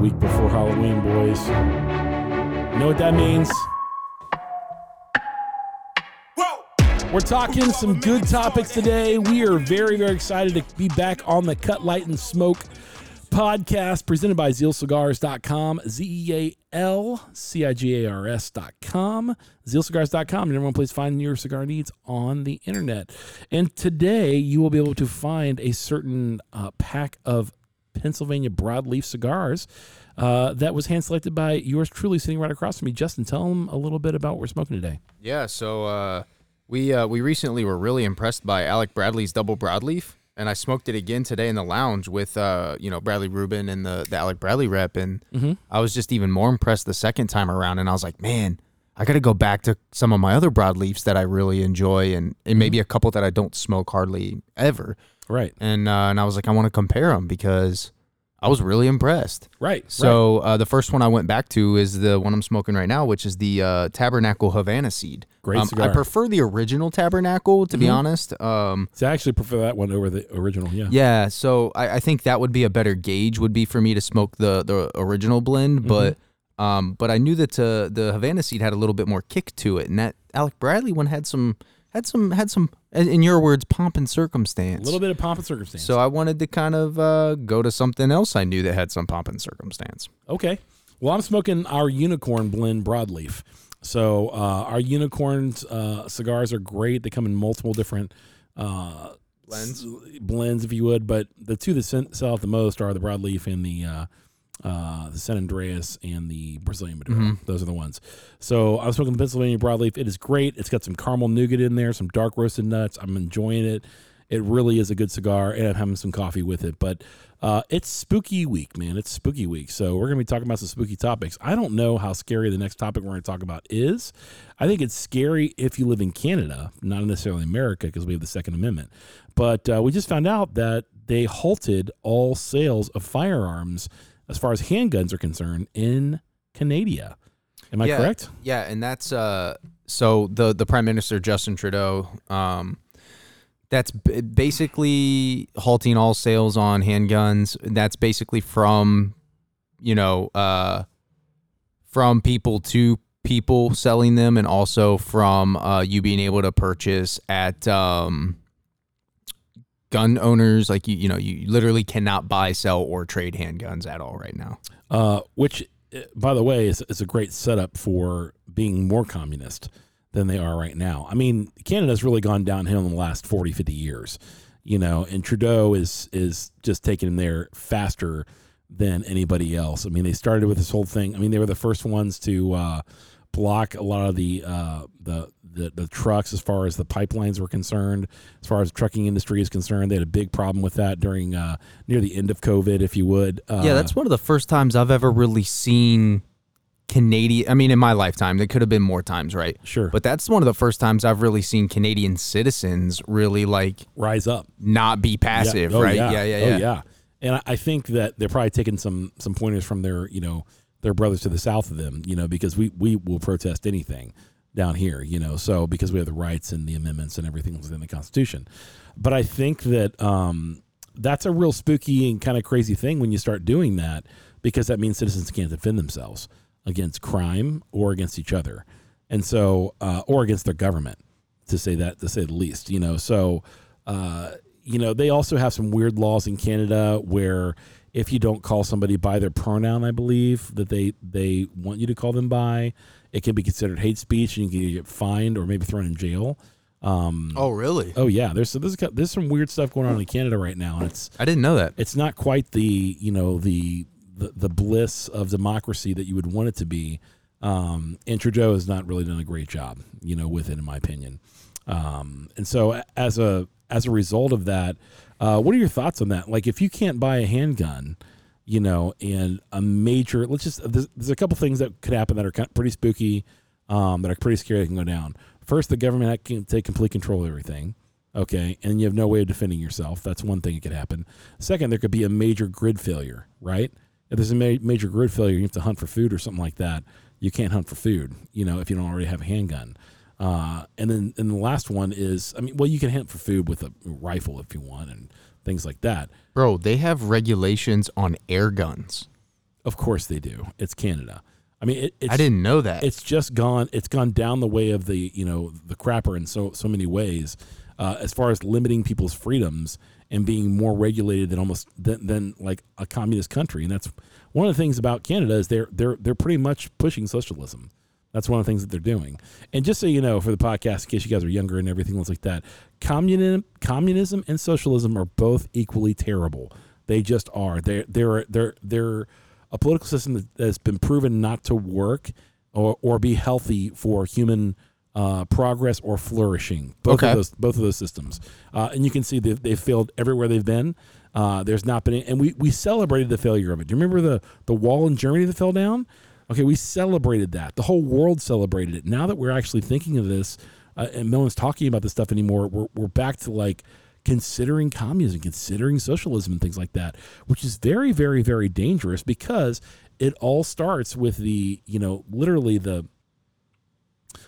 week before Halloween, boys. You know what that means? We're talking some good topics today. We are very, very excited to be back on the Cut Light and Smoke podcast presented by zealcigars.com, Z E A L C I G A R S.com, zealcigars.com. Number one place to find your cigar needs on the internet. And today you will be able to find a certain uh, pack of Pennsylvania broadleaf cigars uh, that was hand selected by yours truly sitting right across from me. Justin, tell them a little bit about what we're smoking today. Yeah, so uh, we uh, we recently were really impressed by Alec Bradley's double broadleaf, and I smoked it again today in the lounge with uh, you know Bradley Rubin and the the Alec Bradley rep, and I was just even more impressed the second time around, and I was like, man. I got to go back to some of my other broadleafs that I really enjoy, and, and maybe a couple that I don't smoke hardly ever. Right. And uh, and I was like, I want to compare them because I was really impressed. Right. So uh, the first one I went back to is the one I'm smoking right now, which is the uh, Tabernacle Havana Seed. Great Um, I cigar. Mm-hmm. prefer the original Tabernacle, to be honest. Um, So I actually prefer that one over the original. Yeah. yeah, so I, I think that would be a better gauge. Would be for me to smoke the the original blend, Mm-hmm. but um, but I knew that uh, the Havana Seed had a little bit more kick to it, and that Alec Bradley one had some had some had some, in in your words, pomp and circumstance. A little bit of pomp and circumstance. So I wanted to kind of uh, go to something else I knew that had some pomp and circumstance. Okay. Well, I'm smoking our unicorn blend broadleaf. So uh, our unicorn uh, cigars are great. They come in multiple different uh, Blends? blends, if you would. But the two that sell out the most are the broadleaf and the uh, the San Andreas and the Brazilian Maduro. Those are the ones. So I'm smoking the Pennsylvania broadleaf. It is great. It's got some caramel nougat in there, some dark roasted nuts. I'm enjoying it. It really is a good cigar, and I'm having some coffee with it. But uh, it's spooky week, man. It's spooky week. So we're going to be talking about some spooky topics. I don't know how scary the next topic we're going to talk about is. I think it's scary if you live in Canada, not necessarily America, because we have the Second Amendment. But uh, we just found out that they halted all sales of firearms as far as handguns are concerned in Canada. Am I yeah, correct? Yeah, and that's uh so the the Prime Minister Justin Trudeau um that's b- basically halting all sales on handguns. That's basically from you know uh from people to people selling them and also from uh you being able to purchase at um gun owners like you you know you literally cannot buy sell or trade handguns at all right now uh, which, uh, by the way, is, is a great setup for being more communist than they are right now. I mean, Canada's really gone downhill in the last 40, 50 years, you know, and Trudeau is is just taking them there faster than anybody else. I mean, they started with this whole thing. I mean, they were the first ones to uh, block a lot of the, uh, the the the trucks as far as the pipelines were concerned, as far as the trucking industry is concerned. They had a big problem with that during uh, near the end of COVID, if you would. Uh, Yeah, that's one of the first times I've ever really seen Canadian. I mean, in my lifetime, there could have been more times, right? Sure. But that's one of the first times I've really seen Canadian citizens really like rise up. not be passive, Yeah. Oh, right? Yeah. yeah, yeah. Oh, yeah. yeah. And I- I think that they're probably taking some some pointers from their you know their brothers to the south of them, you know, because we we will protest anything down here, you know, so because we have the rights and the amendments and everything within the Constitution. But I think that um, that's a real spooky and kind of crazy thing when you start doing that because that means citizens can't defend themselves against crime or against each other, and so uh, or against their government to say that to say the least, you know. So uh, you know they also have some weird laws in Canada where if you don't call somebody by their pronoun, I believe that they they want you to call them by, it can be considered hate speech and you can get fined or maybe thrown in jail. Um, Oh, really? oh yeah, there's there's there's some weird stuff going on in Canada right now, and it's I didn't know that. it's not quite the you know the the, the bliss of democracy that you would want it to be. Um, and Trudeau has not really done a great job, you know, with it, in my opinion. Um, and so as a as a result of that, uh, what are your thoughts on that? Like, if you can't buy a handgun, you know, and a major, let's just there's, there's a couple things that could happen that are pretty spooky, um, that are pretty scary that can go down. First, the government can take complete control of everything. Okay, and you have no way of defending yourself. That's one thing that could happen. Second, there could be a major grid failure, right? If there's a ma- major grid failure, you have to hunt for food or something like that. You can't hunt for food, you know, if you don't already have a handgun. Uh, and then and the last one is, I mean, well, you can hunt for food with a rifle if you want and things like that. Bro, they have regulations on air guns. Of course they do. It's Canada. I mean, it, it's I didn't know that. it's just gone it's gone down the way of the you know the crapper in so so many ways uh, as far as limiting people's freedoms and being more regulated than almost than, than like a communist country and that's one of the things about Canada is they're they're they're pretty much pushing socialism that's one of the things that they're doing and just so you know for the podcast in case you guys are younger and everything else like that communism communism and socialism are both equally terrible they just are they're they're they're they're a political system that has been proven not to work or, or be healthy for human uh, progress or flourishing. Both Okay. of those both of those systems, uh, and you can see they've, they've failed everywhere they've been. Uh, there's not been, and we, we celebrated the failure of it. Do you remember the the wall in Germany that fell down? Okay, we celebrated that. The whole world celebrated it. Now that we're actually thinking of this, uh, and no one's talking about this stuff anymore, we're we're back to like considering communism, considering socialism, and things like that, which is very, very, very dangerous because it all starts with the, you know, literally the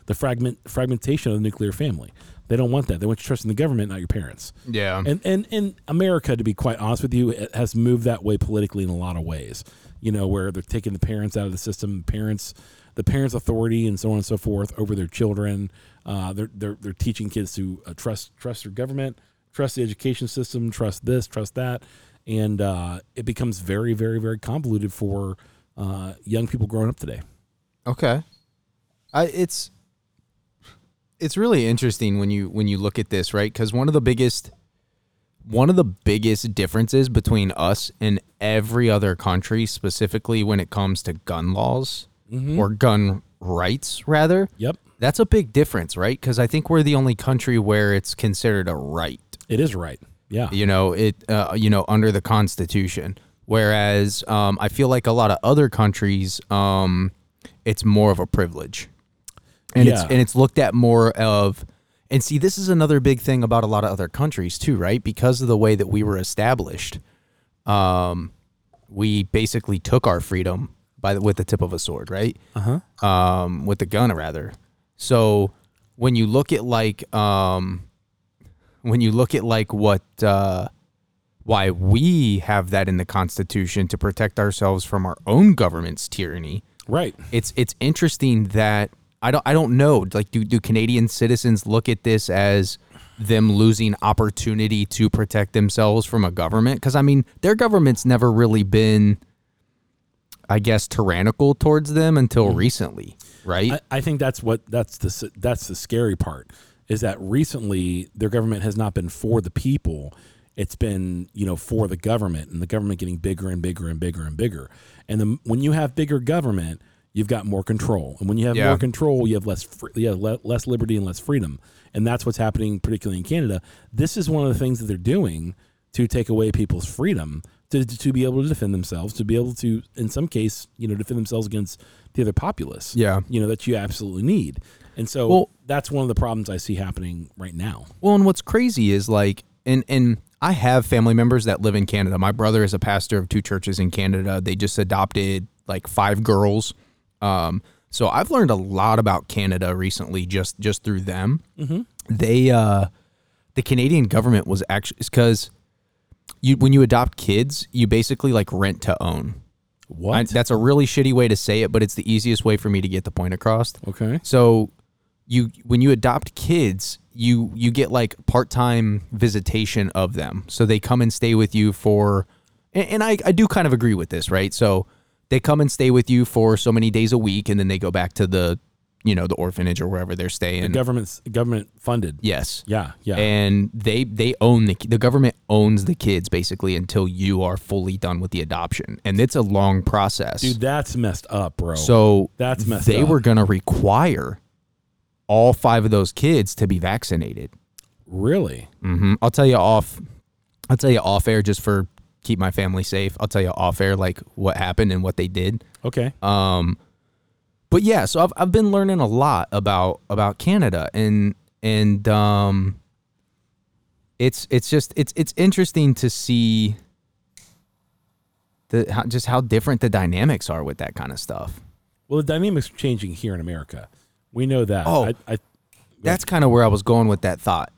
the fragment fragmentation of the nuclear family. They don't want that. They want you trusting the government, not your parents. yeah. And and and America, to be quite honest with you, has moved that way politically in a lot of ways. You know, where they're taking the parents out of the system, parents, the parents' authority, and so on and so forth over their children. Uh, they're they're they're teaching kids to uh, trust trust their government, trust the education system, trust this, trust that, and uh, it becomes very very very convoluted for uh, young people growing up today. Okay. I it's it's really interesting when you when you look at this, right? Cuz one of the biggest one of the biggest differences between us and every other country, specifically when it comes to gun laws or gun rights rather, Yep, that's a big difference, right? Cuz I think we're the only country where it's considered a right. It is right. Yeah, you know it uh, you know under the constitution. Whereas um, i feel like a lot of other countries um, it's more of a privilege. And it's and it's looked at more of and see this is another big thing about a lot of other countries too right because of the way that we were established um, we basically took our freedom by the, with the tip of a sword right uh huh. um, with the gun rather. So when you look at like um, when you look at like what uh, why we have that in the Constitution to protect ourselves from our own government's tyranny, Right. it's it's interesting that I don't I don't know. Like do do Canadian citizens look at this as them losing opportunity to protect themselves from a government? Because I mean their government's never really been I guess tyrannical towards them until mm. recently right? I, I think that's what that's the that's the scary part is that recently their government has not been for the people. It's been you know for the government and the government getting bigger and bigger and bigger and bigger. And the, when you have bigger government you've got more control and when you have Yeah. more control you have less fr- you have le- less liberty and less freedom and that's what's happening particularly in Canada this is one of the things that they're doing to take away people's freedom to, to be able to defend themselves to be able to in some case you know defend themselves against the other populace yeah you know that you absolutely need and so Well- that's one of the problems i see happening right now Well, and what's crazy is like, and and I have family members that live in Canada. My brother is a pastor of two churches in Canada. They just adopted like five girls. Um, so I've learned a lot about Canada recently just just through them. Mm-hmm. They, uh, the Canadian government was actually because you when you adopt kids, you basically like rent to own. what I, that's a really shitty way to say it, but it's the easiest way for me to get the point across. okay So you when you adopt kids, you you get like part-time visitation of them. So they come and stay with you for and, and I, I do kind of agree with this, right? So they come and stay with you for so many days a week and then they go back to the you know, the orphanage or wherever they're staying. government's government funded yes. yeah yeah And they they own the the government owns the kids basically until you are fully done with the adoption. And it's a long process. dude that's messed up bro So That's messed they up. were going to require all five of those kids to be vaccinated. really hmm I'll tell you off. I'll tell you off air just for keep my family safe. I'll tell you off air like what happened and what they did. okay Um, but yeah, so I've I've been learning a lot about about Canada and and um, it's it's just it's it's interesting to see the how, just how different the dynamics are with that kind of stuff. well the dynamics are changing here in america we know that Oh. I, I That's kind of where I was going with that thought.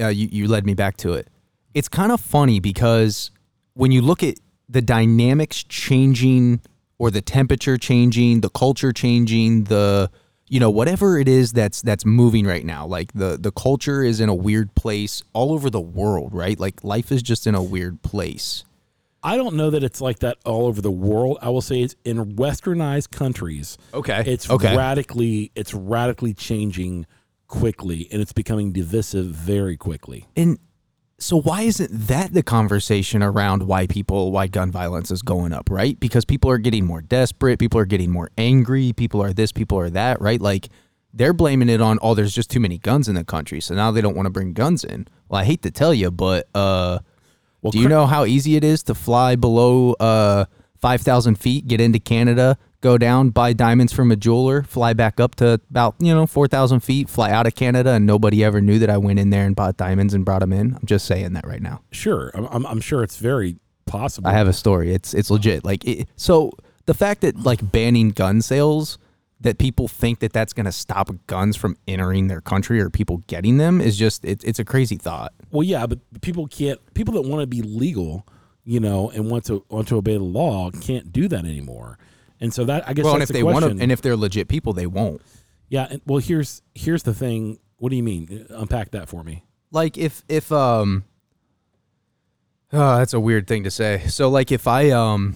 Uh, you you led me back to it. It's kind of funny because when you look at the dynamics changing or the temperature changing, the culture changing, the you know whatever it is that's that's moving right now. Like the the culture is in a weird place all over the world, right? Like life is just in a weird place. I don't know that it's like that all over the world. I will say it's in westernized countries. Okay. It's okay. radically it's radically changing quickly and it's becoming divisive very quickly. And so why isn't that the conversation around why people why gun violence is going up, right? Because people are getting more desperate, people are getting more angry, people are this, people are that, right? Like they're blaming it on oh there's just too many guns in the country, so now they don't want to bring guns in. Well, I hate to tell you, but uh Well, do you know how easy it is to fly below uh 5,000 feet, get into Canada, go down, buy diamonds from a jeweler, fly back up to about, you know, 4,000 feet, fly out of Canada, and nobody ever knew that I went in there and bought diamonds and brought them in? I'm just saying that right now. Sure. I'm, I'm, I'm sure it's very possible. I have a story. It's it's legit. Like it, so, the fact that like banning gun sales, that people think that that's going to stop guns from entering their country or people getting them is just it, it's a crazy thought. Well, yeah, but people can't. People that want to be legal, you know, and want to want to obey the law can't do that anymore. And so that I guess Well, and if the they want to, and if they're legit people, they won't. yeah, and, well, here's here's the thing. What do you mean? Unpack that for me. like if if um oh, that's a weird thing to say so like if i um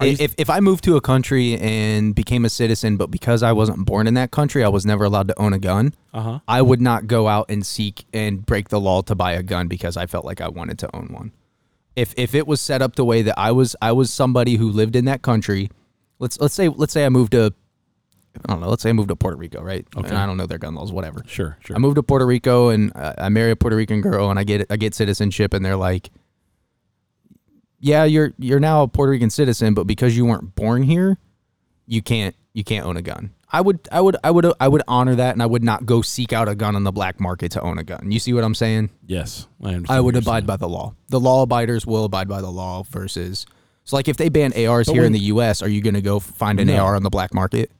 if, if i moved to a country and became a citizen but because i wasn't born in that country i was never allowed to own a gun Uh huh. i would not go out and seek and break the law to buy a gun because i felt like i wanted to own one if if it was set up the way that i was i was somebody who lived in that country let's let's say let's say i moved to i don't know let's say i moved to puerto rico right Okay. and i don't know their gun laws whatever Sure. Sure. I moved to Puerto Rico and I I marry a Puerto Rican girl and I get I get citizenship and they're like, yeah, you're you're now a Puerto Rican citizen, but because you weren't born here, you can't you can't own a gun. I would I would I would I would honor that and I would not go seek out a gun on the black market to own a gun. You see what I'm saying? yes, I understand. I would abide saying. by the law. The law abiders will abide by the law versus so like if they ban ARs here in the US, are you going to go find an No. AR on the black market?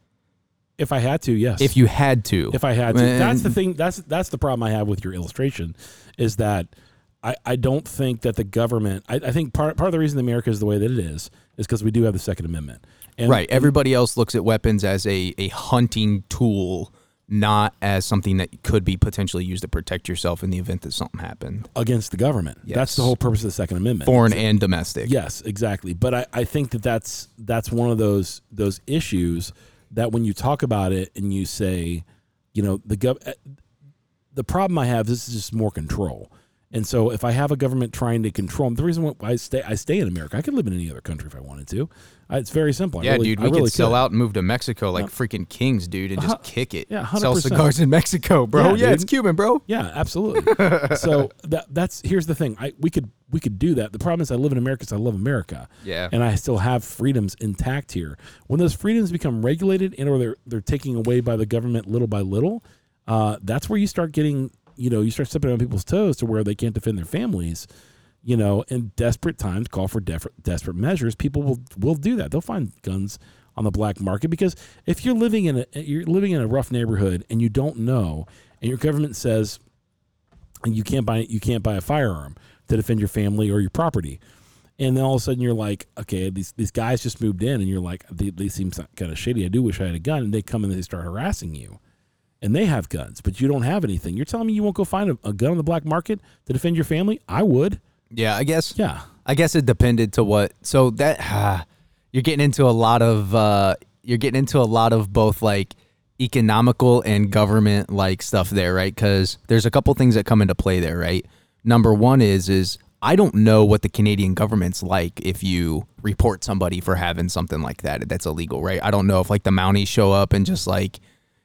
If I had to, yes. If you had to. if I had to. That's the thing. That's that's the problem I have with your illustration, is that I, I don't think that the government. I, I think part part of the reason America is the way that it is is because we do have the Second Amendment. And, Right. Everybody else looks at weapons as a, a hunting tool, not as something that could be potentially used to protect yourself in the event that something happened, against the government. That's the whole purpose of the Second Amendment. foreign and domestic. Yes, exactly. But I, I think that that's that's one of those those issues that when you talk about it and you say, you know, the gov, eh, the problem I have this is just more control. And so if I have a government trying to control, them, the reason why I stay I stay in America, I could live in any other country if I wanted to. I, it's very simple. I Yeah, really- dude, I we really could sell could. out and move to Mexico like freaking kings, dude, and just Uh, kick it. yeah, sell 100%. cigars in Mexico, bro. Yeah, Yeah, it's Cuban, bro. Yeah, absolutely. so that that's here's the thing. I we could we could do that. The problem is I live in America, so I love America. Yeah. and I still have freedoms intact here. When those freedoms become regulated and or they're they're taken away by the government little by little, uh, that's where you start getting you know you start stepping on people's toes to where they can't defend their families. You know, in desperate times, call for def- desperate measures. People will will do that. They'll find guns on the black market because if you're living in a you're living in a rough neighborhood and you don't know, and your government says you can't buy you can't buy a firearm to defend your family or your property. And then all of a sudden you're like, okay, these these guys just moved in, and you're like, they, they seem kind of shady. I do wish I had a gun, and they come and they start harassing you, and they have guns, but you don't have anything. You're telling me you won't go find a, a gun on the black market to defend your family? I would. Yeah, I guess. Yeah, I guess it depended to what. So that ah, you're getting into a lot of uh, you're getting into a lot of both like economical and government like stuff there, right? Because there's a couple things that come into play there, right? Number one is is I don't know what the Canadian government's like if you report somebody for having something like that that's illegal, right? I don't know if like the Mounties show up and just like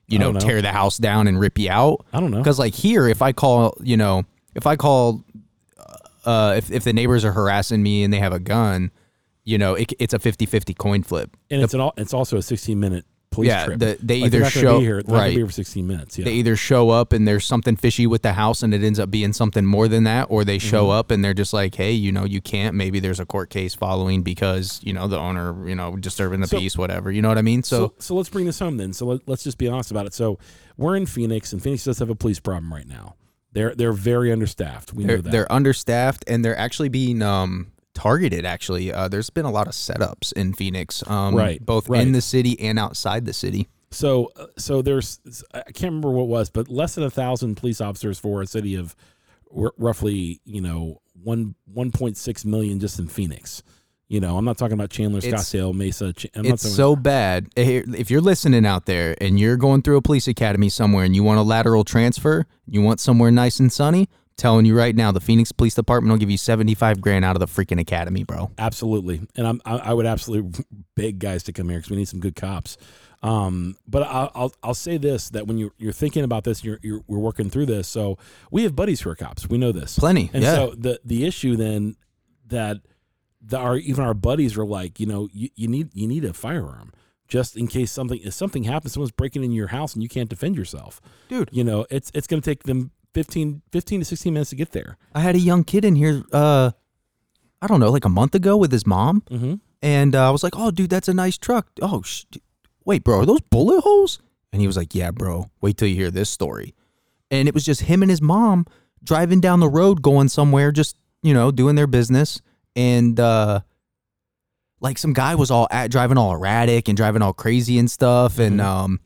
you know know. tear the house down and rip you out. I don't know. Because like here, if I call, you know, if I call, uh, if if the neighbors are harassing me and they have a gun, you know, it, it's a 50-50 coin flip. and it's an it's also a 16 minute police Yeah, trip. the- they Like, either show- here, they're right. be here for 16 minutes. Yeah, They either show up and there's something fishy with the house and it ends up being something more than that, or they show Mm-hmm. up and they're just like, hey, you know, you can't. Maybe there's a court case following because you know the owner, you know, disturbing the So- peace, whatever. You know what I mean? so So, so let's bring this home then. So let, let's just be honest about it. So we're in Phoenix, and Phoenix does have a police problem right now. They're they're very understaffed. We they're know that. they're understaffed and they're actually being um targeted. Actually, uh, there's been a lot of setups in Phoenix, um, Right, Both right. in the city and outside the city. So, uh, so there's I can't remember what it was, but less than a thousand police officers for a city of r- roughly, you know, one one point six million just in Phoenix. You know, I'm not talking about Chandler, Scottsdale, Mesa. I'm not It's so bad. Eh, If you're listening out there and you're going through a police academy somewhere and you want a lateral transfer, you want somewhere nice and sunny, telling you right now, the Phoenix Police Department will give you 75 grand out of the freaking academy, bro. Absolutely, and I'm I, I would absolutely beg guys to come here because we need some good cops. Um, but I'll, I'll I'll say this that when you're you're thinking about this, you're, you're we're working through this. So we have buddies who are cops. We know this. Plenty. And yeah. so the the issue then that the, our even our buddies are like, you know, you, you need you need a firearm just in case something if something happens, someone's breaking into your house and you can't defend yourself. Dude. You know, it's it's going to take them 15, 15 to 16 minutes to get there. I had a young kid in here, uh, I don't know, like a month ago with his mom. Mm-hmm. And uh, I was like, oh, dude, that's a nice truck. Oh, sh- wait, bro, are those bullet holes? And he was like, yeah, bro, wait till you hear this story. And it was just him and his mom driving down the road, going somewhere, just, you know, doing their business. And, uh, like some guy was all at, driving all erratic and driving all crazy and stuff. And, Mhm. um,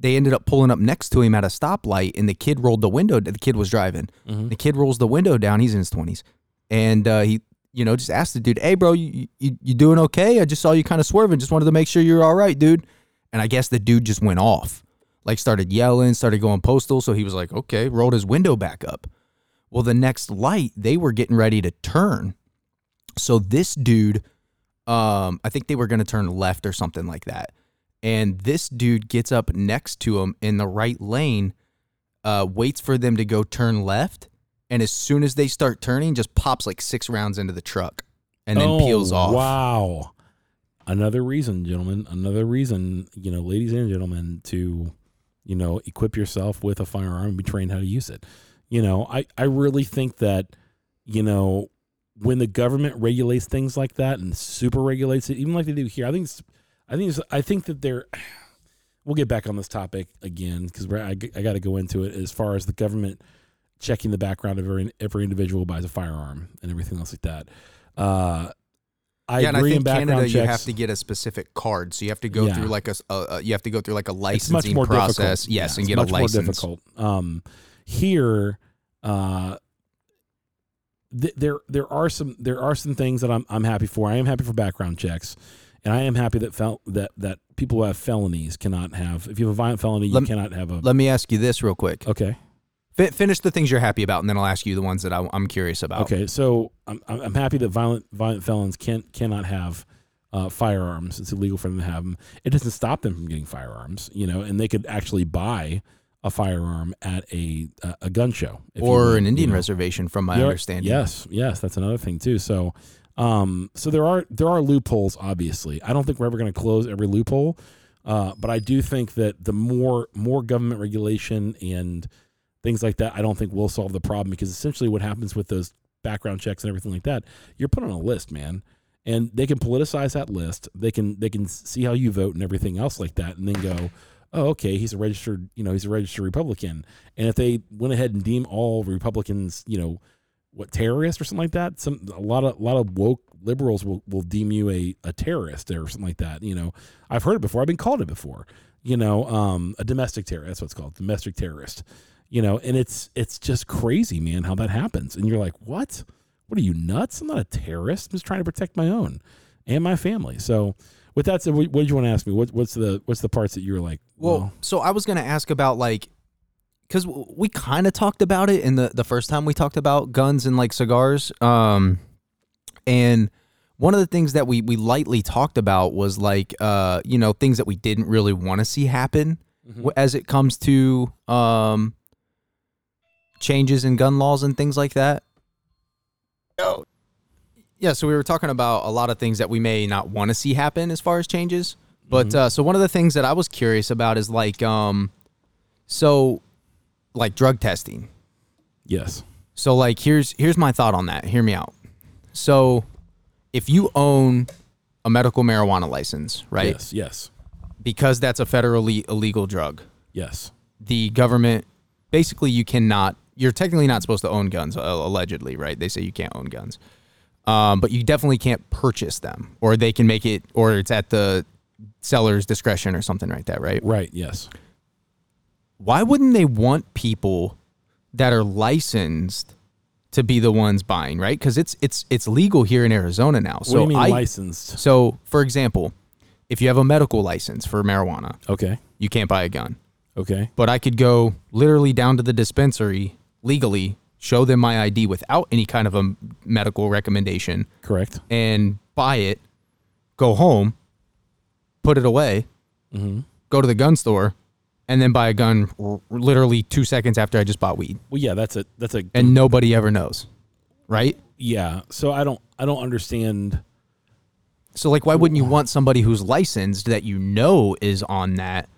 they ended up pulling up next to him at a stoplight and the kid rolled the window. The kid was driving. Mm-hmm. The kid rolls the window down. He's in his twenties, and uh, he, you know, just asked the dude, "Hey, bro, you you, you doing okay? I just saw you kind of swerving. Just wanted to make sure you're all right, dude." And I guess the dude just went off, like started yelling, started going postal. So he was like, "Okay," rolled his window back up. Well, the next light, they were getting ready to turn. So this dude, um, I think they were going to turn left or something like that. And this dude gets up next to him in the right lane, uh, waits for them to go turn left, and as soon as they start turning, just pops like six rounds into the truck and then peels off. Oh, Wow. Another reason, gentlemen, another reason, you know, ladies and gentlemen, to, you know, equip yourself with a firearm and be trained how to use it. You know, I, I really think that, you know, when the government regulates things like that and super regulates it, even like they do here, I think it's, I think I think that they're we'll get back on this topic again because I, I got to go into it as far as the government checking the background of every, every individual who buys a firearm and everything else like that. Uh, I yeah, and I agree in think Canada, checks. you have to get a specific card, so you have to go Yeah. through like a, a- you have to go through like a licensing more process. difficult. Yes, Yeah, and it's get much a more license. difficult. Um, here, uh, th- there there are some there are some things that I'm I'm happy for. I am happy for background checks, and I am happy that fel- that that people who have felonies cannot have. If you have a violent felony, you Lem- cannot have a. Let me ask you this real quick. okay. Fi finish the things you're happy about, and then I'll ask you the ones that I, I'm curious about. Okay, so I'm I'm happy that violent violent felons can cannot have uh, firearms. It's illegal for them to have them. It doesn't stop them from getting firearms, you know, and they could actually buy a firearm at a a, a gun show you Or will, an Indian you know. reservation, from my Yeah, understanding. Yes, yes, that's another thing too. So, um, so there are there are loopholes. Obviously, I don't think we're ever going to close every loophole, uh, but I do think that the more more government regulation and things like that, I don't think will solve the problem because essentially what happens with those background checks and everything like that, you're put on a list, man, and they can politicize that list. They can they can see how you vote and everything else like that, and then go. Oh, okay. He's a registered, you know, he's a registered Republican. And if they went ahead and deem all Republicans, you know, what terrorist or something like that. Some a lot of a lot of woke liberals will, will deem you a, a terrorist or something like that. You know, I've heard it before. I've been called it before. You know, um, a domestic terrorist. That's what it's called, domestic terrorist. You know, and it's it's just crazy, man, how that happens. And you're like, what? What are you nuts? I'm not a terrorist. I'm just trying to protect my own and my family. So, with that said, what, what did you want to ask me? What, what's the what's the parts that you were like? Well, so I was gonna ask about like, because we kind of talked about it in the the first time we talked about guns and like cigars. Um, and one of the things that we we lightly talked about was like, uh, you know, things that we didn't really want to see happen Mhm. as it comes to um changes in gun laws and things like that. Yeah, so we were talking about a lot of things that we may not want to see happen as far as changes. But Mhm. uh, so one of the things that I was curious about is like, um, so like drug testing. yes, So like here's here's my thought on that. Hear me out. So if you own a medical marijuana license, right? yes, yes, Because that's a federally illegal drug, yes, the government basically you cannot you're technically not supposed to own guns uh, allegedly, right? They say you can't own guns. Um, but you definitely can't purchase them, or they can make it, or it's at the seller's discretion or something like that, right? Right. Yes. Why wouldn't they want people that are licensed to be the ones buying, right? Because it's it's it's legal here in Arizona now. So what do you mean I, licensed? so for example, if you have a medical license for marijuana, Okay. you can't buy a gun. Okay. But I could go literally down to the dispensary legally, show them my ID without any kind of a medical recommendation, Correct. and buy it, go home, put it away, Mm-hmm. go to the gun store, and then buy a gun r- literally two seconds after I just bought weed. Well, yeah. That's a that's a And nobody ever knows. Right? yeah. So I don't I don't understand. So like why wouldn't you want somebody who's licensed that you know is on that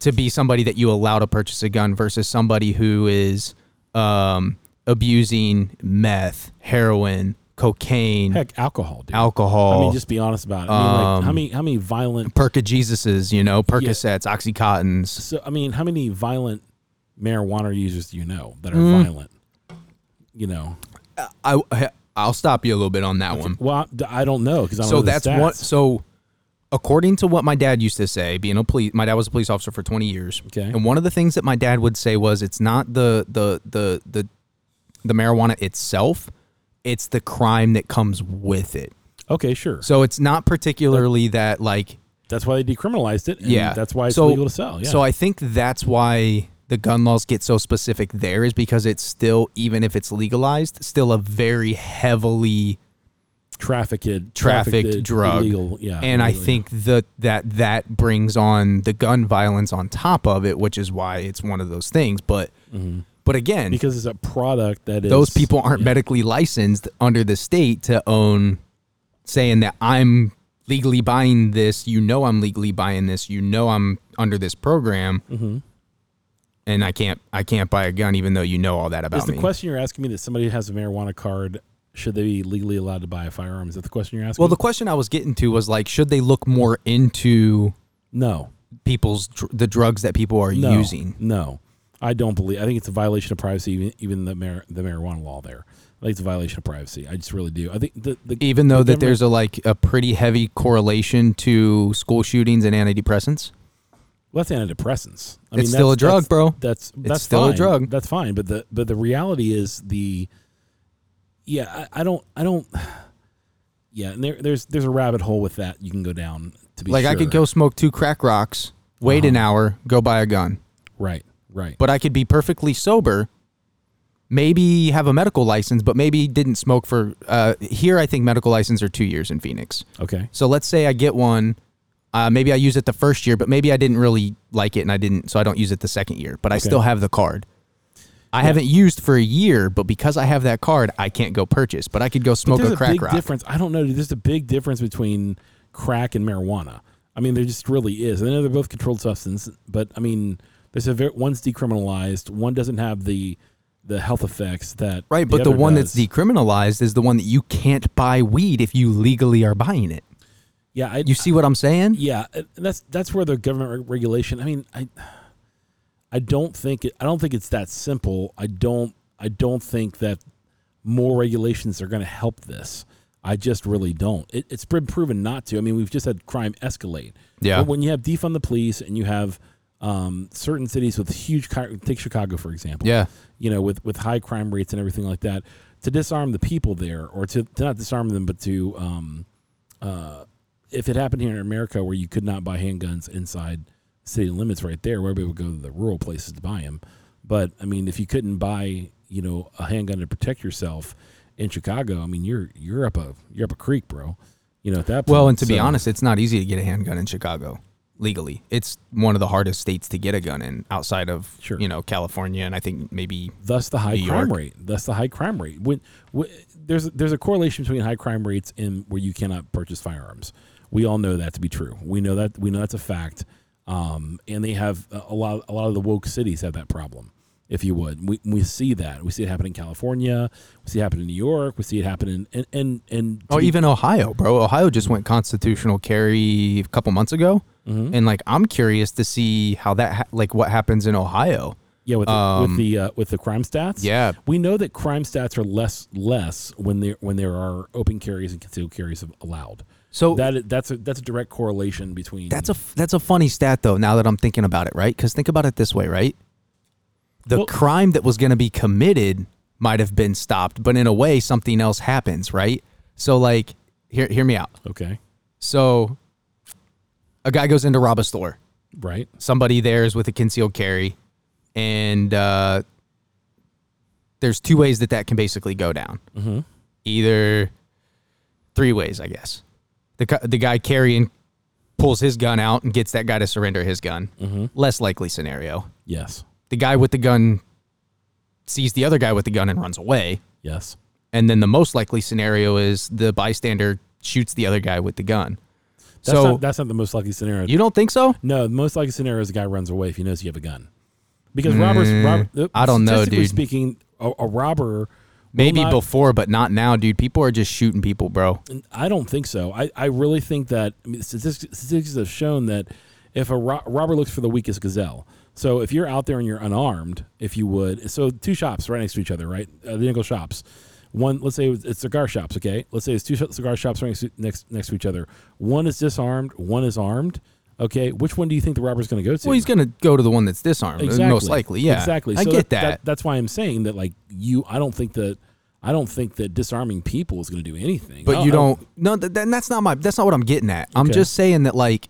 to be somebody that you allow to purchase a gun versus somebody who is um, abusing meth, heroin, cocaine, Heck, alcohol, dude. alcohol, I mean, just be honest about it. I mean, like, how Um, many how many violent? Perca Jesuses, you know, Percocets, Oxycontins. So I mean, how many violent marijuana users do you know that are Mm. violent? You know. I I'll stop you a little bit on that one. Well, I don't know because I don't so know the that's stats. what so according to what my dad used to say being a police my dad was a police officer for 20 years Okay. and one of the things that my dad would say was it's not the the the the the marijuana itself it's the crime that comes with it Okay, sure. so it's not particularly that like That's why they decriminalized it. And Yeah. That's why it's So- legal to sell. Yeah. so i think that's why the gun laws get so specific there is because it's still even if it's legalized still a very heavily trafficked, trafficked drug. illegal. Yeah. and I illegal. think that that that brings on the gun violence on top of it, which is why it's one of those things. But mm-hmm. But again, because it's a product that is those people aren't yeah. medically licensed under the state to own, saying that I'm legally buying this. You know, I'm legally buying this. You know, I'm under this program, Mm-hmm. and I can't I can't buy a gun even though you know all that about Is the me. question you're asking me that somebody has a marijuana card? Should they be legally allowed to buy a firearm? Is that the question you're asking? well, the question I was getting to was like, should they look more into no, people's the drugs that people are no, using? No, I don't believe. I think it's a violation of privacy. Even, even the mar- the marijuana law there. I think it's a violation of privacy. I just really do. I think the, the even though the that there's a like a pretty heavy correlation to school shootings and antidepressants. Well, that's antidepressants. I It's still a drug, that's- bro. That's that's still a drug. That's fine. But the but the reality is the yeah. I, I don't I don't yeah. And there, there's there's a rabbit hole with that you can go down to be Like I could go smoke two crack rocks, wait an Uh-huh. hour, go buy a gun. right right But I could be perfectly sober, maybe have a medical license, but maybe didn't smoke for uh here I think medical license are 2 years in Phoenix. okay So let's say I get one uh, maybe I use it the first year, but maybe I didn't really like it and I didn't, so I don't use it the second year. But I Okay. still have the card. I Yeah. haven't used for a year, but because I have that card, I can't go purchase. But I could go smoke a crack big rock. difference. I don't know. There's a big difference between crack and marijuana. I mean, there just really is. I know they're both controlled substance, but I mean, there's a very, one's decriminalized. One doesn't have the the health effects that Right, but the one does. that's decriminalized is the one that you can't buy weed if you legally are buying it. yeah. I, You see what I'm saying? Yeah, that's that's where the government reg- regulation. I mean, I I don't think it. I don't think it's that simple. I don't. I don't think that more regulations are going to help this. I just really don't. It, it's been proven not to. I mean, we've just had crime escalate. Yeah. But when you have defund the police and you have um, certain cities with huge, take Chicago for example. Yeah. You know, with with high crime rates and everything like that, to disarm the people there, or to, to not disarm them, but to um, uh, if it happened here in America where you could not buy handguns inside city limits right there, where people would go to the rural places to buy them. But I mean, if you couldn't buy, you know, a handgun to protect yourself in Chicago, I mean, you're you're up a you're up a creek, bro. You know, at that point. Well, and to be honest, it's not easy to get a handgun in Chicago legally. It's one of the hardest states to get a gun in outside of, Sure. you know, California and I think maybe thus the high New crime York. rate. Thus the high crime rate. When, when there's there's a correlation between high crime rates and where you cannot purchase firearms. We all know that to be true. We know that we know that's a fact. Um, and they have a a lot a lot of the woke cities have that problem. If you would, we, we see that we see it happen in California, we see it happen in New York, we see it happen in and and, and Oh, even Ohio, bro. Ohio just went constitutional carry a couple months ago, Mhm. and like I'm curious to see how that ha- like what happens in Ohio. Yeah, with the, Um, with the uh, with the crime stats. Yeah. we know that crime stats are less less when there when there are open carries and concealed carries allowed. So that that's a that's a direct correlation between. That's a that's a funny stat though. Now that I'm thinking about it, right? Because think about it this way, right? The Well- crime that was going to be committed might have been stopped, but in a way, something else happens, right? So, like, hear hear me out. okay, So, a guy goes in to rob a store. right? Somebody there is with a concealed carry, and uh, there's two ways that that can basically go down. Mm-hmm. Either three ways, I guess. The the guy carrying pulls his gun out and gets that guy to surrender his gun. Mm-hmm. Less likely scenario. Yes, The guy with the gun sees the other guy with the gun and runs away. yes. And then the most likely scenario is the bystander shoots the other guy with the gun. That's so not, that's not the most likely scenario. you don't think so? no, the most likely scenario is the guy runs away if he knows you have a gun, because robbers. Mm, Rob, uh, I don't know, dude. Speaking, a, a robber. Maybe not- before, but not now, dude. People are just shooting people, bro. I don't think so. I, I really think that I mean, statistics, statistics have shown that if a ro- robber looks for the weakest gazelle, so if you're out there and you're unarmed, if you would, so two shops right next to each other, right? Uh, identical shops. One, let's say it's cigar shops, okay? Let's say it's two cigar shops right next to, next next to each other. One is disarmed, one is armed. Okay, which one do you think the robber's going to go to? Well, he's gonna go to the one that's disarmed, uh, exactly. most likely. Yeah, exactly. I get that. That's why I'm saying that, like you, I don't think that. I don't think that disarming people is going to do anything. But you I don't. No, th- th- that's not my. That's not what I'm getting at. I'm just saying that like,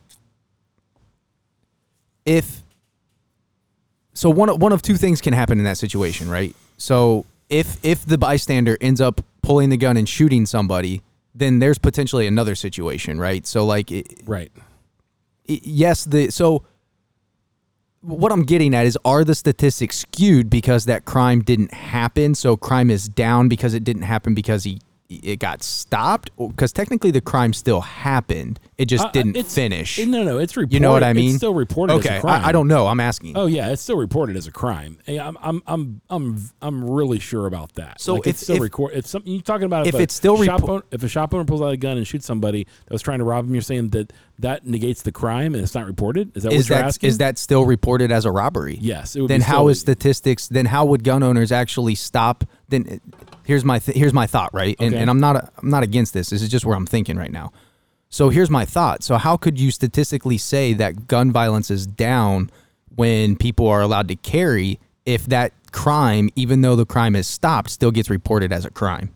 if so, one of- one of two things can happen in that situation, right? So if if the bystander ends up pulling the gun and shooting somebody, then there's potentially another situation, right? So like, it, Right. it- yes, the so what I'm getting at is are the statistics skewed because that crime didn't happen? So crime is down because it didn't happen because he it got stopped because technically the crime still happened. It just Uh, didn't it's- finish. no, no, it's reported. You know what I mean? It's still reported okay, as a crime. I, I don't know. I'm asking. Oh yeah, it's still reported as a crime. I'm I'm I'm I'm I'm really sure about that. So like, if- it's still if- record. If something you're talking about, if a it's still shop repo- owner, if a shop owner pulls out a gun and shoots somebody that was trying to rob him, you're saying that that negates the crime and it's not reported. Is that is what you're that asking? is that still reported as a robbery? yes? Then how is statistics then how would gun owners actually stop then it- here's my th- here's my thought right and, Okay. and i'm not i'm not against this this is just where i'm thinking right now so here's my thought so how could you statistically say that gun violence is down when people are allowed to carry if that crime even though the crime is stopped still gets reported as a crime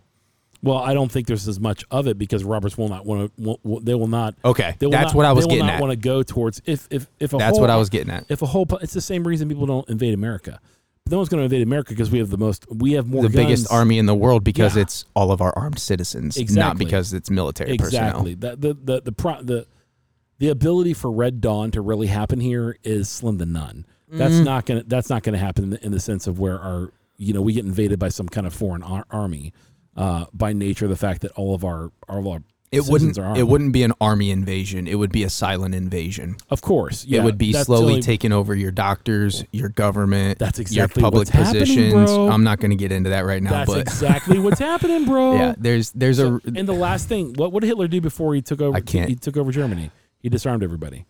Well, I don't think there's as much of it because robbers will not want to. They will not. okay They will that's not, what i was they will getting not at want to go towards if if if a that's whole, what i was getting at If a whole, it's the same reason people don't invade America. No one's going to invade America because we have the most. We have more. the biggest army in the world because Yeah. it's all of our armed citizens not Exactly. because it's military personnel Exactly. The the the the, pro, the the ability for Red Dawn to really happen here is slim to none. That's Mm. not gonna that's not gonna happen in the, in the sense of where our you know we get invaded by some kind of foreign ar- army uh, by nature of the fact that all of our all of our It citizens wouldn't. It wouldn't be an army invasion. It would be a silent invasion. Of course, yeah, it would be that's slowly taking over your doctors, your government, That's exactly your public what's happening, positions. bro. I'm not going to get into that right now, That's but exactly what's happening, bro. yeah, there's there's So- a and the last thing, what what did Hitler do before he took over? I can't- He took over Germany. He disarmed everybody.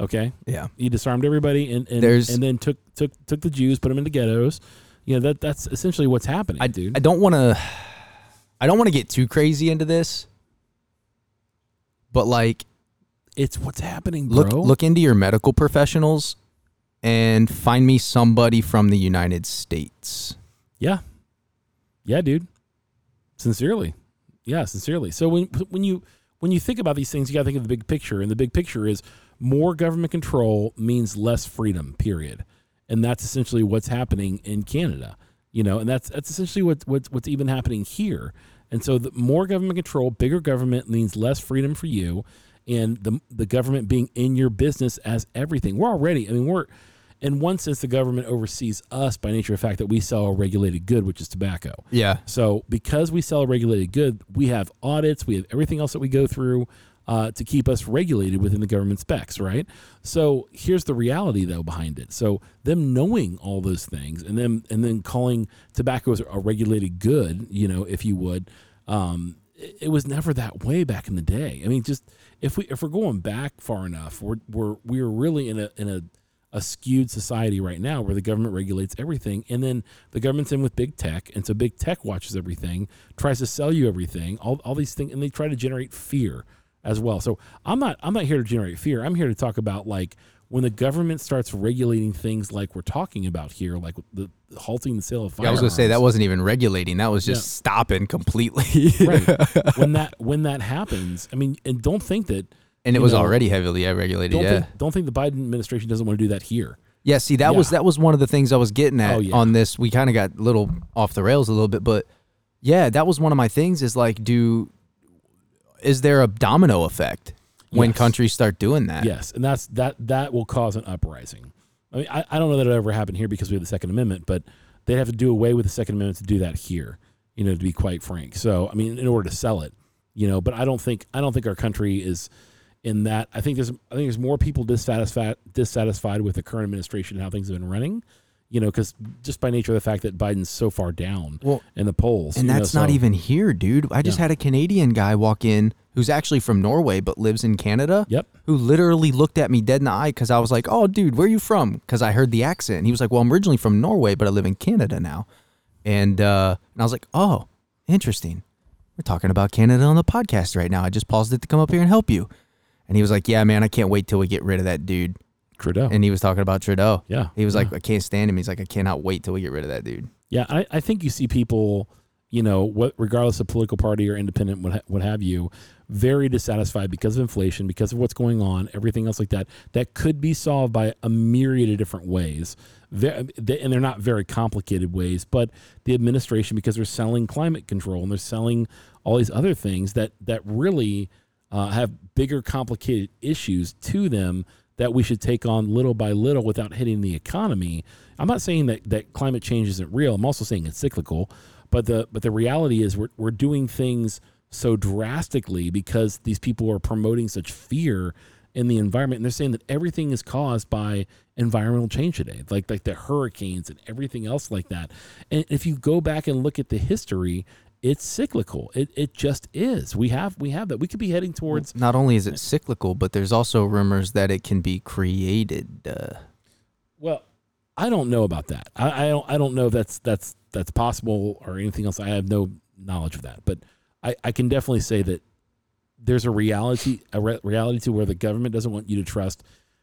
Okay, yeah. he disarmed everybody and and, There's- and then took took took the Jews, put them into ghettos. You know that that's essentially what's happening, I dude. I don't want to I don't want to get too crazy into this, but like it's what's happening, bro. look look into your medical professionals and find me somebody from the United States. Yeah, yeah, dude. Sincerely, yeah, sincerely. So when when you when you think about these things, you got to think of the big picture, and the big picture is more government control means less freedom. Period, and that's essentially what's happening in Canada. You know, and that's that's essentially what, what what's even happening here. And so, the more government control, bigger government means less freedom for you, and the the government being in your business as everything. We're already, I mean, we're in one sense, the government oversees us by nature of the fact that we sell a regulated good, which is tobacco. Yeah. So because we sell a regulated good, we have audits, we have everything else that we go through uh, to keep us regulated within the government specs, right? So here's the reality though behind it. So them knowing all those things and then and then calling tobacco a regulated good, you know, if you would, um, it, it was never that way back in the day. I mean, just if we if we're going back far enough, we're we're we're really in a in a a skewed society right now where the government regulates everything and then the government's in with big tech and so big tech watches everything tries to sell you everything all, all these things and they try to generate fear as well so i'm not i'm not here to generate fear i'm here to talk about like when the government starts regulating things like we're talking about here like the halting the sale of Yeah, I was gonna say that wasn't even regulating. That was just Yeah. stopping completely. right when that when that happens i mean and don't think that and it was know, already heavily regulated. don't Yeah. think don't think the biden administration doesn't want to do that here Yeah, see that was that was one of the things I was getting at Oh, yeah. on this. We kind of got a little off the rails a little bit, but yeah, that was one of my things is like do is there a domino effect when Yes. countries start doing that? Yes, and that's that that will cause an uprising. I mean, I, I don't know that it ever happened here because we have the Second Amendment, but they'd have to do away with the Second Amendment to do that here. You know, to be quite frank. So, I mean, in order to sell it, you know, but I don't think I don't think our country is in that. I think there's I think there's more people dissatisfied dissatisfied with the current administration and how things have been running. You know, because just by nature of the fact that Biden's so far down Well, in the polls, and you know, that's not so- even here, dude. I just Yeah. had a Canadian guy walk in who's actually from Norway but lives in Canada. Yep. Who literally looked at me dead in the eye because I was like, "Oh, dude, where are you from?" Because I heard the accent. And he was like, "Well, I'm originally from Norway, but I live in Canada now." And uh, and I was like, "Oh, interesting. We're talking about Canada on the podcast right now. I just paused it to come up here and help you." And he was like, "Yeah, man, I can't wait till we get rid of that dude." Trudeau. And he was talking about Trudeau. yeah, He was yeah. like, "I can't stand him." He's like, "I cannot wait till we get rid of that dude." Yeah, I, I think you see people, you know, what regardless of political party or independent, what ha- what have you, very dissatisfied because of inflation, because of what's going on, everything else like that. That could be solved by a myriad of different ways, they- and they're not very complicated ways. But the administration, because they're selling climate control and they're selling all these other things that that really uh, have bigger, complicated issues to them that we should take on little by little without hitting the economy. I'm not saying that, that climate change isn't real. I'm also saying it's cyclical. But the but the reality is we're we're doing things so drastically because these people are promoting such fear in the environment and they're saying that everything is caused by environmental change today like like the hurricanes and everything else like that and if you go back and look at the history it's cyclical it, it just is we have we have that we could be heading towards Not only is it cyclical, but there's also rumors that it can be created. Uh, Well, I don't know about that. I, I don't. I don't know if that's that's that's possible or anything else. I have no knowledge of that. But I, I can definitely say that there's a reality a re- reality to where the government doesn't want you to trust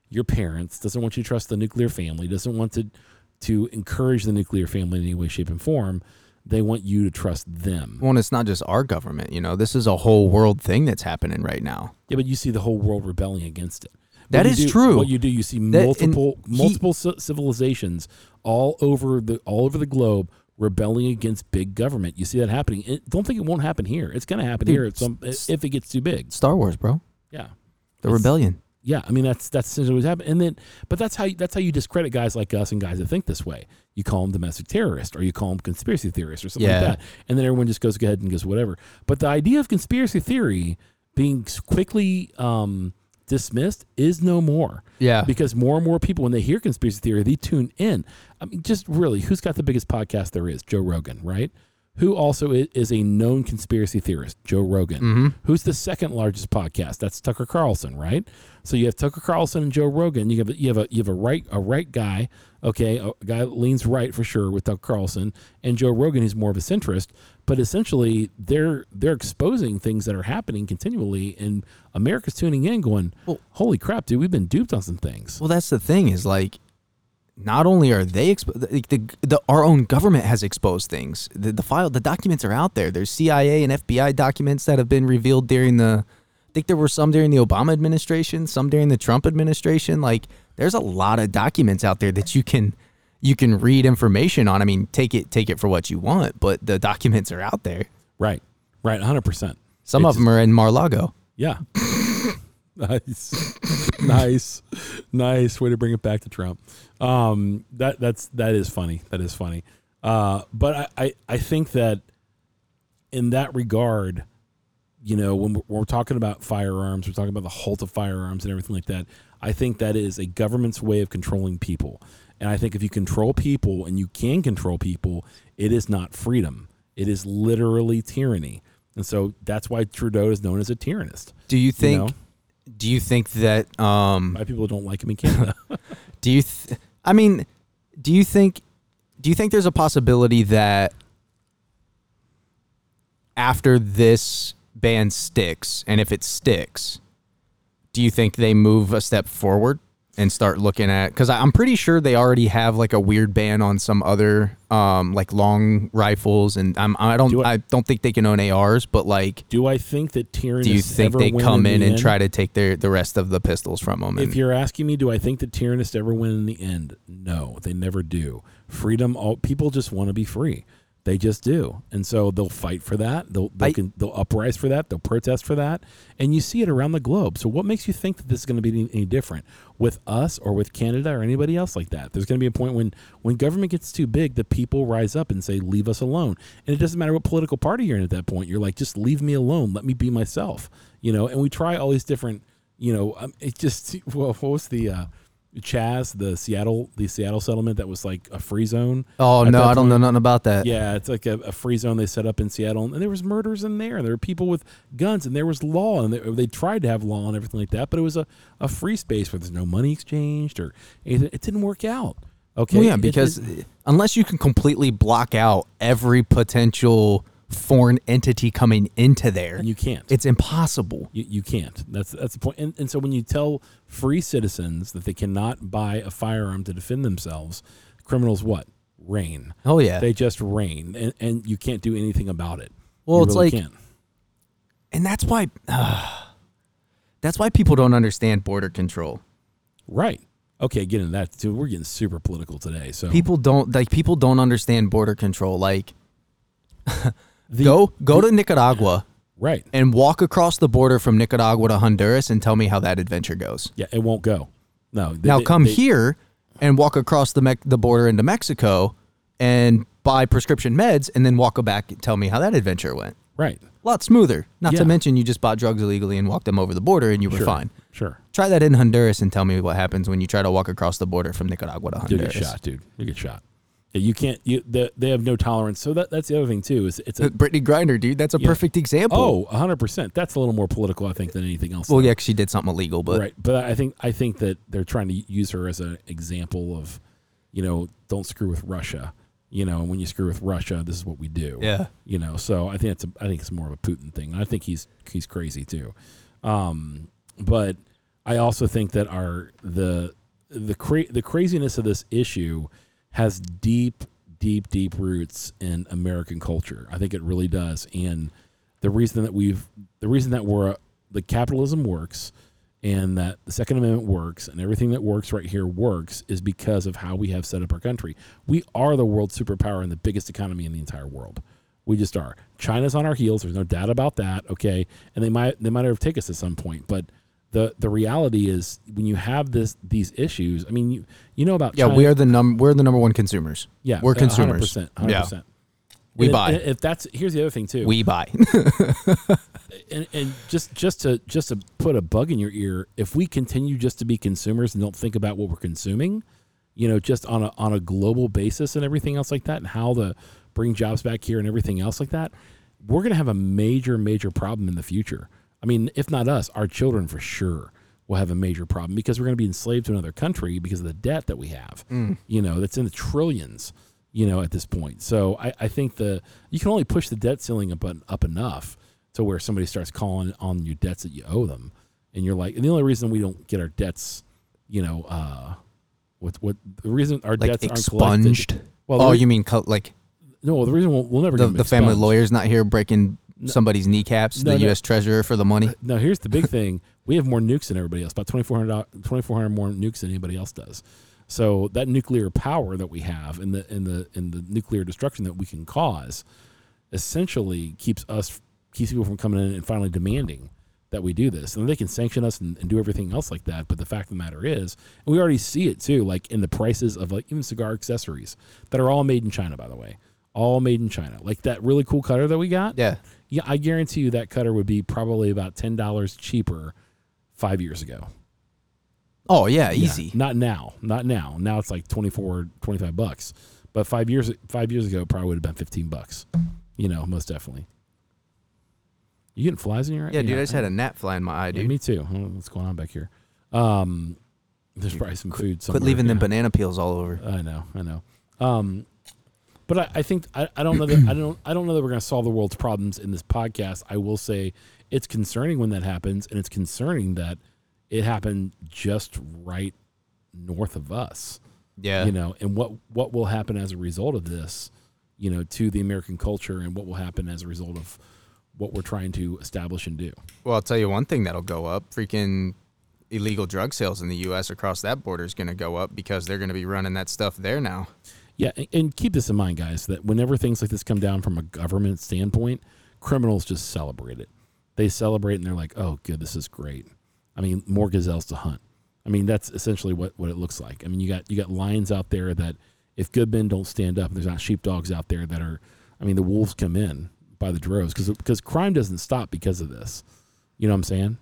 your parents, doesn't want you to trust the nuclear family, doesn't want to to encourage the nuclear family in any way, shape, and form. They want you to trust them. well, and it's not just our government. You know, this is a whole world thing that's happening right now. Yeah, but you see the whole world rebelling against it. That That is is true. What you do, you see That- and multiple he- multiple civilizations all over the all over the globe rebelling against big government. You see that happening. It, don't think it won't happen here. It's going to happen Dude, here at some, if it gets too big. Star Wars, bro. Yeah, The rebellion. Yeah. I mean, that's that's essentially what's happening. And then, but that's how you, that's how you discredit guys like us and guys that think this way. You call them domestic terrorists, or you call them conspiracy theorists, or something Yeah. like that. And then everyone just goes ahead and goes whatever. But the idea of conspiracy theory being quickly um, dismissed is no more Yeah. because more and more people, when they hear conspiracy theory, they tune in. I mean, just really, who's got the biggest podcast there is? Joe Rogan, right? Who also is a known conspiracy theorist? Joe Rogan. Mm-hmm. Who's the second largest podcast? That's Tucker Carlson, right? So you have Tucker Carlson and Joe Rogan. You have a, you have a you have a right a right guy, okay, a guy that leans right for sure with Tucker Carlson, and Joe Rogan who's more of a centrist. But essentially, they're they're exposing things that are happening continually, and America's tuning in, going, Well- "Holy crap, dude! We've been duped on some things." Well, that's the thing is like, not only are they exposed, the, the, the our own government has exposed things. The, the file, the documents are out there. There's CIA and FBI documents that have been revealed during the. I think there were some during the Obama administration, some during the Trump administration. Like, there's a lot of documents out there that you can you can read information on. I mean, take it take it for what you want, but the documents are out there. Right, right, hundred percent. Some of them are in Mar-Lago. Yeah. nice, nice, nice way to bring it back to Trump. Um, that that's that is funny. That is funny. Uh, but I, I I think that in that regard, you know, when we're, when we're talking about firearms, we're talking about the halt of firearms and everything like that. I think that is a government's way of controlling people. And I think if you control people and you can control people, it is not freedom. It is literally tyranny. And so that's why Trudeau is known as a tyrannist. Do you think know? Do you think that um Why people don't like him in Canada? do you th- I mean, do you think do you think there's a possibility that after this ban sticks and if it sticks, do you think they move a step forward and start looking at cuz I'm pretty sure they already have like a weird ban on some other um like long rifles and I'm I don't Do I, I- don't think they can own ARs, but like Do I think that Tyrannus do you think they come in the and end? try to take their the rest of the pistols from them? If you're asking me, do I think that Tyrannus ever win in the end? No, they never do. Freedom, all people just want to be free. They just do, and so they'll fight for that. They'll they'll, I- can, they'll uprise for that. They'll protest for that, and you see it around the globe. So what makes you think that this is going to be any, any different with us or with Canada or anybody else like that? There's going to be a point when when government gets too big, the people rise up and say, "Leave us alone." And it doesn't matter what political party you're in at that point. You're like, "Just leave me alone. Let me be myself." You know. And we try all these different you know, um, it just well, what was the uh, Chaz, the Seattle, the Seattle settlement that was like a free zone. Oh no, I don't know nothing about that. Yeah, it's like a, a free zone they set up in Seattle, and there was murders in there. And there were people with guns, and there was law, and they, they tried to have law and everything like that, but it was a, a free space where there's no money exchanged or anything. It didn't work out. Okay, Well, yeah, It- because it- unless you can completely block out every potential foreign entity coming into there, you can't. it's impossible. You, you can't. That's that's the point. And, and so when you tell free citizens that they cannot buy a firearm to defend themselves, criminals what? Reign. Oh yeah. They just reign, and, and you can't do anything about it. Well, You it's really like- can't. and that's why that's why people don't understand border control. right. Okay, get into that too. We're getting super political today. So People don't like people don't understand border control. Like the, go go to Nicaragua right. and walk across the border from Nicaragua to Honduras and tell me how that adventure goes. Yeah, it won't go. No. they- now they- come they- here and walk across the Mex the border into Mexico and buy prescription meds and then walk back and tell me how that adventure went. Right. A lot smoother. Not Yeah. to mention you just bought drugs illegally and walked them over the border and you were Sure. fine. Sure. Try that in Honduras and tell me what happens when you try to walk across the border from Nicaragua to Honduras. You get shot, dude. You get shot. Yeah, you can't. You they, they have no tolerance. So that that's the other thing too. Is it's a Brittney Grinder, dude, that's a Yeah. perfect example. oh, hundred percent. That's a little more political, I think, than anything else. well, yeah, 'cause she did something illegal, but right. But I think I think that they're trying to use her as an example of, you know, don't screw with Russia. You know, and when you screw with Russia, this is what we do. yeah, You know, so I think it's a, I think it's more of a Putin thing. I think he's he's crazy too. Um, but I also think that our the the cra- the craziness of this issue has deep, deep, deep roots in American culture. I think it really does. And the reason that we've the reason that we're the capitalism works and that the Second Amendment works and everything that works right here works is because of how we have set up our country. We are the world superpower and the biggest economy in the entire world. We just are. China's on our heels. There's no doubt about that. Okay, and they might they might overtake us at some point, but the the reality is when you have this these issues. I mean, you you know about yeah, China, we are the num we're the number one consumers. yeah we're consumers. 100%, 100%. We And- buy. If that's here's the other thing too. We buy. and, and just just to just to put a bug in your ear, if we continue just to be consumers and don't think about what we're consuming, you know, just on a on a global basis and everything else like that, and how to bring jobs back here and everything else like that, we're going to have a major major problem in the future. I mean, if not us, our children for sure will have a major problem because we're going to be enslaved to another country because of the debt that we have. You know, that's in the trillions. You know, at this point, so I, I think the you can only push the debt ceiling up up enough to where somebody starts calling on your debts that you owe them, and you're like, and the only reason we don't get our debts, you know, uh, what what the reason our like debts aren't expunged. Well, oh, re- you mean like no, the reason we'll, we'll never the, get the family lawyer's not here breaking somebody's kneecaps, No, the no. U.S. Treasurer for the money? No, here's the big thing: we have more nukes than everybody else. About 2,400 2,400 more nukes than anybody else does. So that nuclear power that we have and the in the in the nuclear destruction that we can cause, essentially keeps us keeps people from coming in and finally demanding that we do this. And they can sanction us and, and do everything else like that. But the fact of the matter is, and we already see it too, like in the prices of like even cigar accessories that are all made in China, by the way, all made in China. Like that really cool cutter that we got. Yeah. Yeah, I guarantee you that cutter would be probably about ten dollars cheaper five years ago. Oh yeah, Yeah, easy. not now. Not now. Now it's like 24, 25 bucks. But five years five years ago it probably would have been fifteen bucks. You know, most definitely. You getting flies in your eye? Yeah, dude, I just had a gnat fly in my eye, Yeah, dude. me too. I what's going on back here? Um, there's probably some food. Somewhere. Quit leaving them banana peels all over. I know, I know. Um, but I, I think I, I don't know that I don't I don't know that we're going to solve the world's problems in this podcast. I will say it's concerning when that happens, and it's concerning that it happened just right north of us. Yeah. You know, and what what will happen as a result of this, you know, to the American culture, and what will happen as a result of what we're trying to establish and do. Well, I'll tell you one thing that'll go up. Freaking illegal drug sales in the U.S. across that border is going to go up because they're going to be running that stuff there now. Yeah, and, keep this in mind, guys, that whenever things like this come down from a government standpoint, criminals just celebrate it. They celebrate and they're like, "Oh, good, this is great." I mean, more gazelles to hunt. I mean, that's essentially what, what it looks like. I mean, you got you got lions out there that if good men don't stand up, there's not sheepdogs out there that are. I mean, the wolves come in by the droves because because crime doesn't stop because of this. You know what I'm saying?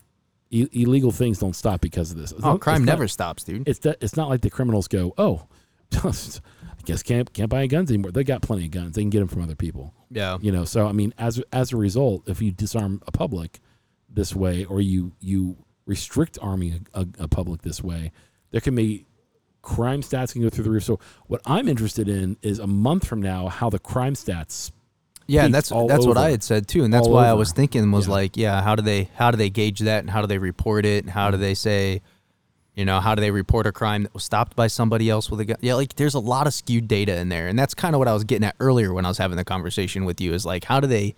I, illegal things don't stop because of this. Oh, crime not- never stops, dude. it's that it's not like the criminals go, oh, guess can't can't buy guns anymore. They got plenty of guns. They can get them from other people. yeah. You know, so I mean, as as a result, if you disarm a public this way, or you you restrict arming a, a, a public this way, there can be crime stats can go through the roof. So what I'm interested in is a month from now how the crime stats. Yeah, and that's that's what I had said too, and that's why I was thinking was Yeah. like, yeah, how do they how do they gauge that, and how do they report it, and how do mm-hmm. they say, you know, how do they report a crime that was stopped by somebody else with a gun? Yeah, like there's a lot of skewed data in there, and that's kind of what I was getting at earlier when I was having the conversation with you. Is like, how do they,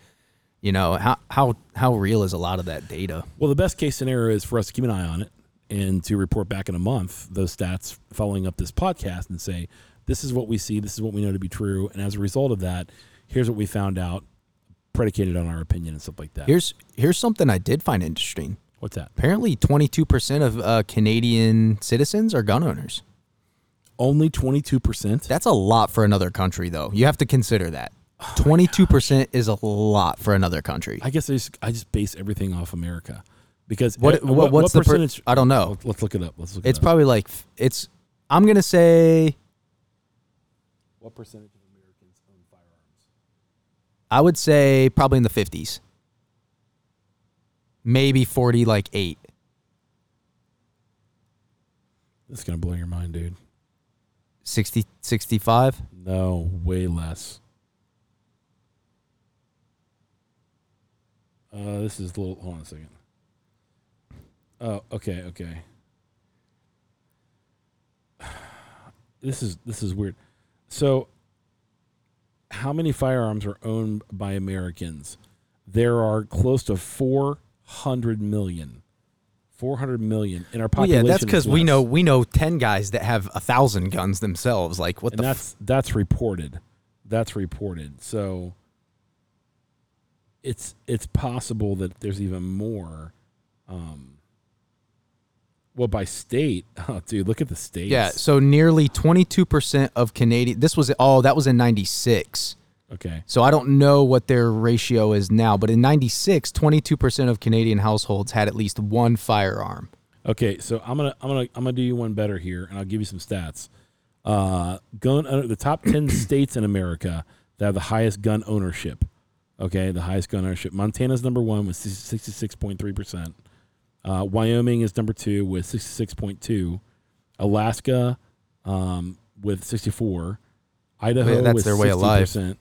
you know, how how how real is a lot of that data? Well, the best case scenario is for us to keep an eye on it and to report back in a month those stats following up this podcast and say, this is what we see, this is what we know to be true. And as a result of that, here's what we found out, predicated on our opinion and stuff like that. Here's here's something I did find interesting. What's that? Apparently, 22% of uh, Canadian citizens are gun owners. Only 22%? That's a lot for another country, though. You have to consider that. 22% is a lot for another country. I guess I just, I just base everything off America. Because What, uh, what, what's the per- percentage? I don't know. Let's- look it up. Let's look It's it up. probably like it's. I'm gonna say what percentage of Americans own firearms? I would say probably in the 50s, maybe 40, like eight. This is going to blow your mind, dude. 60, 65. No, way less. Uh, this is a little. Hold on a second. Oh, okay, okay. This is this is weird. So, how many firearms are owned by Americans? There are close to four hundred million. Four hundred million in our Well, population. yeah, that's because we know we know 10 guys that have a thousand guns themselves. Like what and the? that's that's reported. That's reported. So it's it's possible that there's even more. Um, well, by state, oh, dude, look at the states. yeah. So nearly 22% of Canadian. This was oh that was in 96. Okay. So I don't know what their ratio is now, but in 96, 22% of Canadian households had at least one firearm. Okay. So I'm gonna I'm gonna I'm gonna do you one better here, and I'll give you some stats. Uh, gun uh, the top ten states in America that have the highest gun ownership. Okay, the highest gun ownership. Montana's number one with sixty six point three percent. Uh, Wyoming is number two with sixty six point two. Alaska um, with sixty four. Idaho Yeah, that's with their way of life. percent.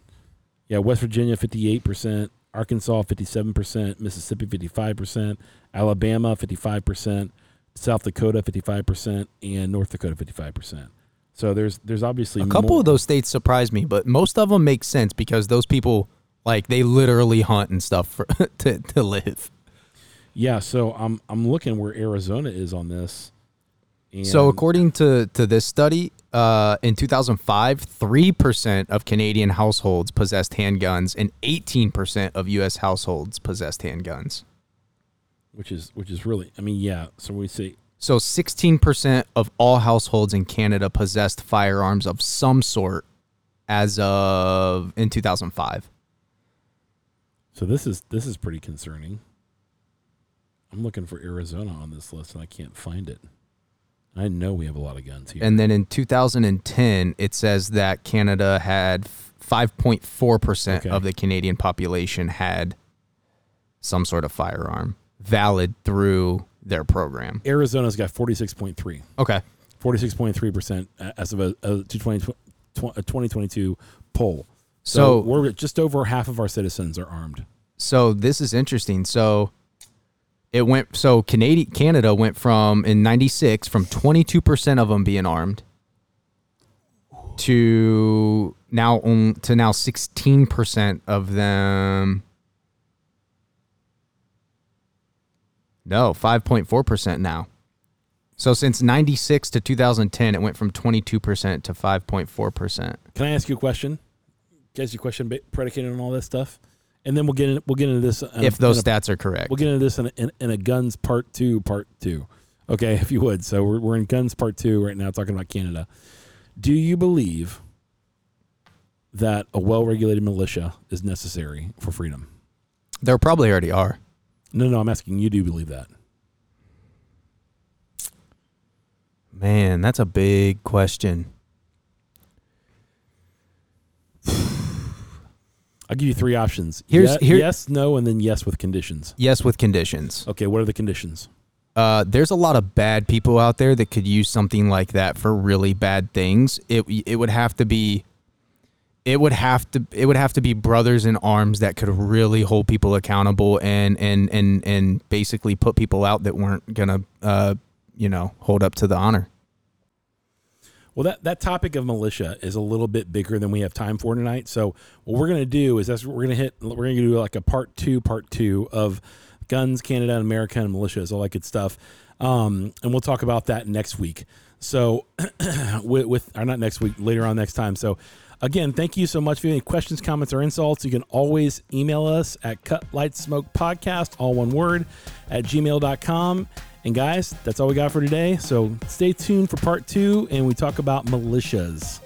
Yeah, West Virginia fifty eight percent. Arkansas fifty seven percent. Mississippi fifty five percent. Alabama fifty five percent. South Dakota fifty five percent, and North Dakota fifty five percent. So there's there's obviously A couple more. of those states surprise me, but most of them make sense because those people like they literally hunt and stuff for, to to live. Yeah, so I'm I'm looking where Arizona is on this. And So according to to this study, uh, in 2005, three percent of Canadian households possessed handguns, and 18 percent of U.S. households possessed handguns. which is which is really I mean yeah. So we see So 16 percent of all households in Canada possessed firearms of some sort as of in 2005. so this is this is pretty concerning. I'm looking for Arizona on this list and I can't find it. I know we have a lot of guns here. And then in 2010, it says that Canada had 5.4% Okay. of the Canadian population had some sort of firearm valid through their program. Arizona's got 46.3. Okay. 46.3% as of a, a 2022 poll. So, So we're just over half of our citizens are armed. so this is interesting. So it went so Canadian Canada went from in 96 from 22% of them being armed to now on, to now 16% of them No, 5.4% now. So since 96 to 2010 it went from 22% to 5.4%. Can I ask you a question? Can I ask you a question predicated on all this stuff? And then we'll get in, we'll get into this. in a- If those in a- stats are correct. We'll get into this in a, in, in a guns part two, part two. Okay, if you would. So we're, we're in guns part two right now, talking about Canada. Do you believe that a well regulated militia is necessary for freedom? There probably already are. No, no, I'm asking you. Do you believe that? Man, that's a big question. I'll give you three options. Here's- Ye- here- yes, no, and then yes with conditions. Yes, with conditions. Okay, what are the conditions? Uh, there's a lot of bad people out there that could use something like that for really bad things. It it would have to be it would have to it would have to be brothers in arms that could really hold people accountable and and and and basically put people out that weren't gonna uh you know hold up to the honor. Well, that, that topic of militia is a little bit bigger than we have time for tonight. So what we're going to do is that's what we're going to hit. We're going to do like a part two, part two of guns, Canada, and America, and militias, all that good stuff. Um, and we'll talk about that next week. So with, with or not next week, later on next time. So again, thank you so much. If you have any questions, comments, or insults, you can always email us at cut light smoke podcast, all one word, at gmail.com. And guys, that's all we got for today. So stay tuned for part two, and we talk about militias.